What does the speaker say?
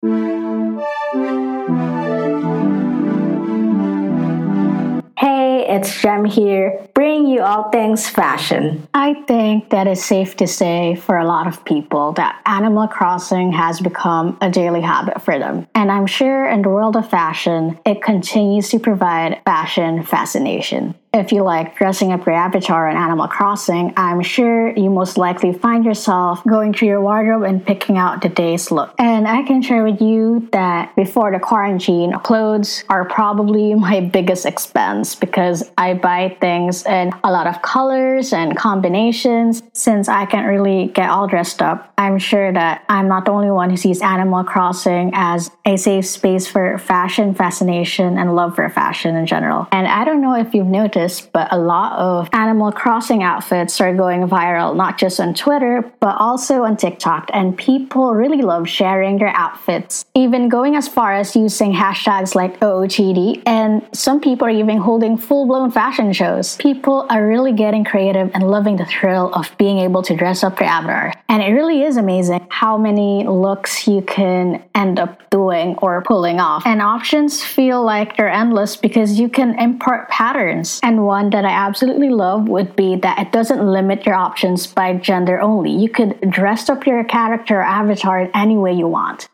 Hey, it's Jem here, bringing you all things fashion. I think that it's safe to say for a lot of people that Animal Crossing has become a daily habit for them. And I'm sure in the world of fashion, it continues to provide fashion fascination. If you like dressing up your avatar in Animal Crossing, I'm sure you most likely find yourself going through your wardrobe and picking out the day's look. And I can share with you that before the quarantine, clothes are probably my biggest expense because I buy things in a lot of colors and combinations. Since I can't really get all dressed up, I'm sure that I'm not the only one who sees Animal Crossing as a safe space for fashion, fascination, and love for fashion in general. And I don't know if you've noticed but a lot of Animal Crossing outfits are going viral, not just on Twitter, but also on TikTok. And people really love sharing their outfits, even going as far as using hashtags like OOTD. And some people are even holding full blown fashion shows. People are really getting creative and loving the thrill of being able to dress up their avatar. And it really is amazing how many looks you can end up doing or pulling off. And options feel like they're endless because you can import patterns and one that I absolutely love would be that it doesn't limit your options by gender only. You could dress up your character avatar in any way you want.